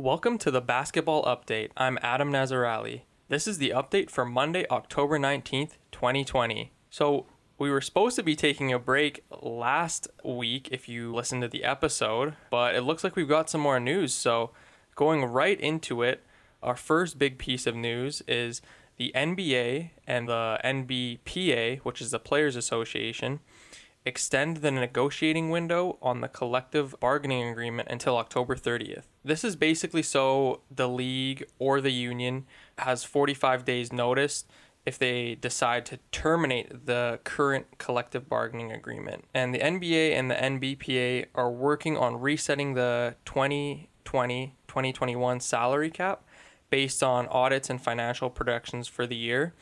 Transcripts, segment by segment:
Welcome to the Basketball Update. I'm Adam Nazarali. This is the update for Monday, October 19th, 2020. So, we were supposed to be taking a break last week if you listened to the episode, but it looks like we've got some more news. So, going right into it, our first big piece of news is the NBA and the NBPA, which is the Players Association, extend the negotiating window on the collective bargaining agreement until October 30th. This is basically so the league or the union has 45 days notice if they decide to terminate the current collective bargaining agreement. And the NBA and the NBPA are working on resetting the 2020 2021 salary cap based on audits and financial projections for the year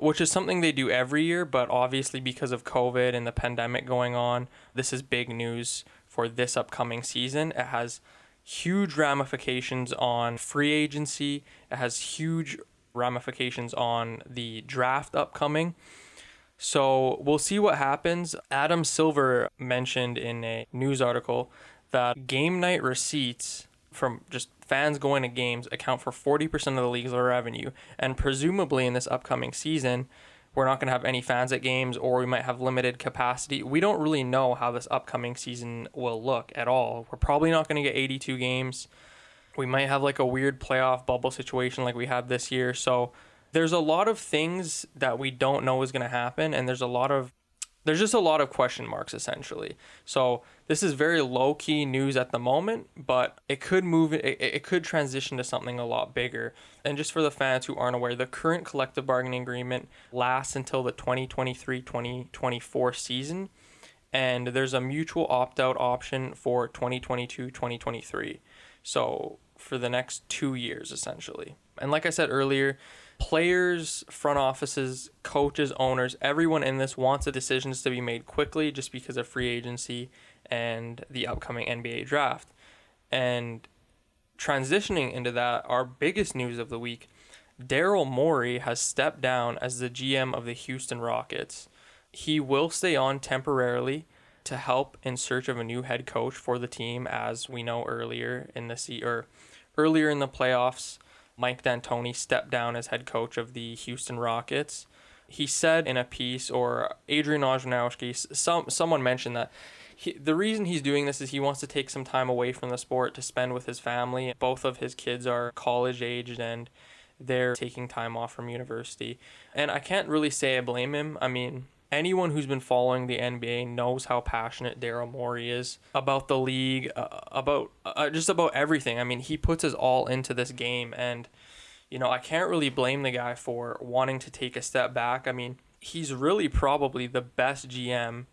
which is something they do every year, but obviously because of COVID and the pandemic going on, this is big news for this upcoming season. It has huge ramifications on free agency, it has huge ramifications on the draft upcoming. So we'll see what happens. Adam Silver mentioned in a news article that game night receipts from just fans going to games account for 40% of the league's revenue. And presumably in this upcoming season, we're not going to have any fans at games or we might have limited capacity. We don't really know how this upcoming season will look at all. We're probably not going to get 82 games. We might have like a weird playoff bubble situation like we had this year. So there's a lot of things that we don't know is going to happen and there's a lot of there's just a lot of question marks essentially. So this is very low key news at the moment, but it could move it, it could transition to something a lot bigger. And just for the fans who aren't aware, the current collective bargaining agreement lasts until the 2023-2024 season and there's a mutual opt-out option for 2022-2023. So for the next 2 years essentially. And like I said earlier, players, front offices, coaches, owners, everyone in this wants the decisions to be made quickly just because of free agency and the upcoming NBA draft. And transitioning into that, our biggest news of the week Daryl Morey has stepped down as the GM of the Houston Rockets. He will stay on temporarily to help in search of a new head coach for the team, as we know earlier in the se- or earlier in the playoffs. Mike D'Antoni stepped down as head coach of the Houston Rockets. He said in a piece, or Adrian Wojnarowski, some someone mentioned that he, the reason he's doing this is he wants to take some time away from the sport to spend with his family. Both of his kids are college aged and they're taking time off from university. And I can't really say I blame him. I mean, anyone who's been following the NBA knows how passionate Daryl Morey is about the league, uh, about uh, just about everything. I mean, he puts his all into this game, and you know, I can't really blame the guy for wanting to take a step back. I mean, he's really probably the best GM,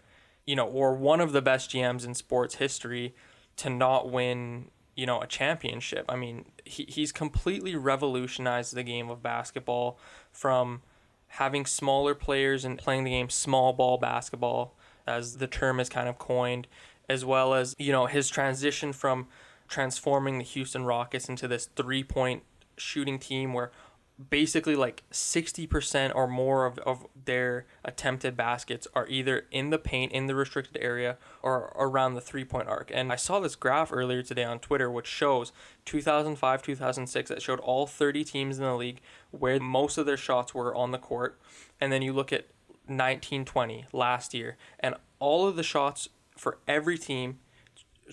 you know, or one of the best GMs in sports history to not win, you know, a championship. I mean, he, he's completely revolutionized the game of basketball from having smaller players and playing the game small ball basketball, as the term is kind of coined, as well as, you know, his transition from transforming the Houston Rockets into this three point shooting team where basically like 60% or more of, of their attempted baskets are either in the paint in the restricted area or around the three point arc. And i saw this graph earlier today on twitter which shows 2005 2006 that showed all 30 teams in the league where most of their shots were on the court. And then you look at 1920 last year and all of the shots for every team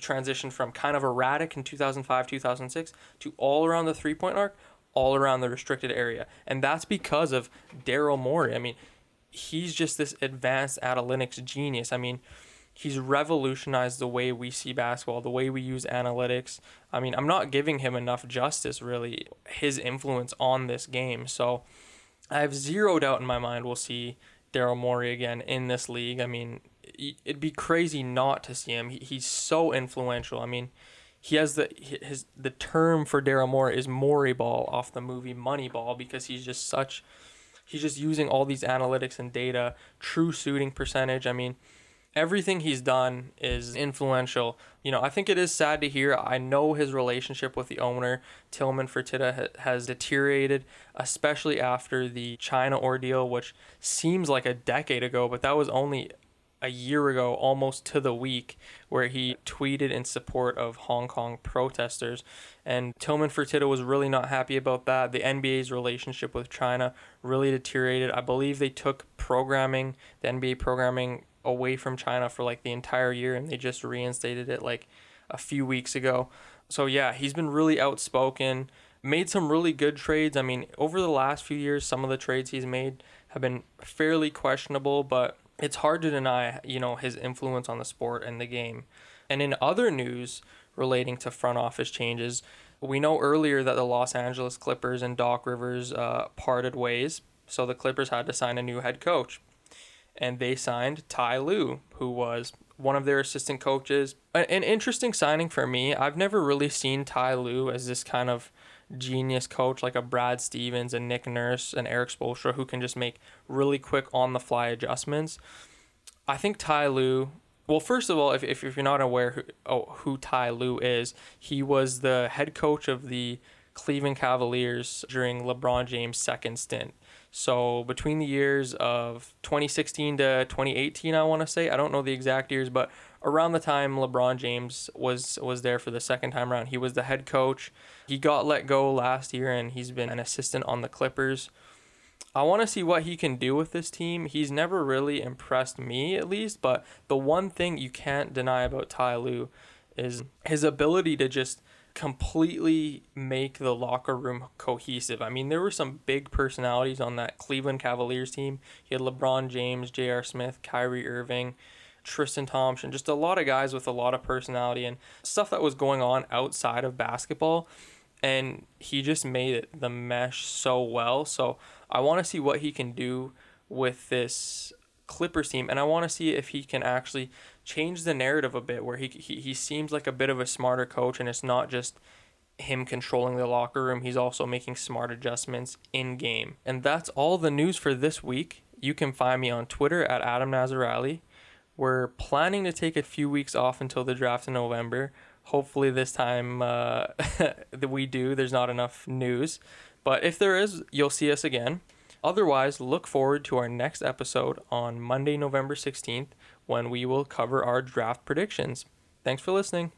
transitioned from kind of erratic in 2005 2006 to all around the three point arc all around the restricted area. And that's because of Daryl Morey. I mean, he's just this advanced analytics genius. I mean, he's revolutionized the way we see basketball, the way we use analytics. I mean, I'm not giving him enough justice, really, his influence on this game. So I have zero doubt in my mind we'll see Daryl Morey again in this league. I mean, it'd be crazy not to see him. he's so influential. I mean, he has the his the term for Daryl Morey is Morey ball off the movie Moneyball because he's just such he's just using all these analytics and data, true shooting percentage. I mean, everything he's done is influential. You know, I think it is sad to hear. I know his relationship with the owner, Tillman Fertitta, has deteriorated, especially after the China ordeal, which seems like a decade ago, but that was only a year ago, almost to the week, where he tweeted in support of Hong Kong protesters. And Tillman Fertitta was really not happy about that. The NBA's relationship with China really deteriorated. I believe they took programming, the NBA programming, away from China for like the entire year, and they just reinstated it like a few weeks ago. So, yeah, he's been really outspoken made some really good trades. I mean, over the last few years, some of the trades he's made have been fairly questionable, but it's hard to deny, you know, his influence on the sport and the game. And in other news relating to front office changes, we know earlier that the Los Angeles Clippers and Doc Rivers uh, parted ways, so the Clippers had to sign a new head coach. And they signed Ty Lue, who was one of their assistant coaches. An interesting signing for me. I've never really seen Ty Lue as this kind of genius coach like a Brad Stevens and Nick Nurse and Erik Spoelstra who can just make really quick on the fly adjustments. I think Ty Lue, well, first of all, if, if, if you're not aware who, oh, who Ty Lue is, he was the head coach of the Cleveland Cavaliers during LeBron James' second stint. So between the years of 2016 to 2018, I want to say, I don't know the exact years, but around the time LeBron James was was there for the second time around, he was the head coach. He got let go last year, and he's been an assistant on the Clippers. I want to see what he can do with this team. He's never really impressed me, at least. But the one thing you can't deny about Ty Lue is his ability to just completely make the locker room cohesive. I mean, there were some big personalities on that Cleveland Cavaliers team. He had LeBron James, J.R. Smith, Kyrie Irving, Tristan Thompson, just a lot of guys with a lot of personality and stuff that was going on outside of basketball. And he just made it the mesh so well. So I want to see what he can do with this Clippers team, and I want to see if he can actually change the narrative a bit, where he, he he seems like a bit of a smarter coach, and it's not just him controlling the locker room. He's also making smart adjustments in game, and that's all the news for this week. You can find me on Twitter at Adam Nazarali. We're planning to take a few weeks off until the draft in November. Hopefully, this time uh, that we do, there's not enough news. But if there is, you'll see us again. Otherwise, look forward to our next episode on Monday, November 16th, when we will cover our draft predictions. Thanks for listening.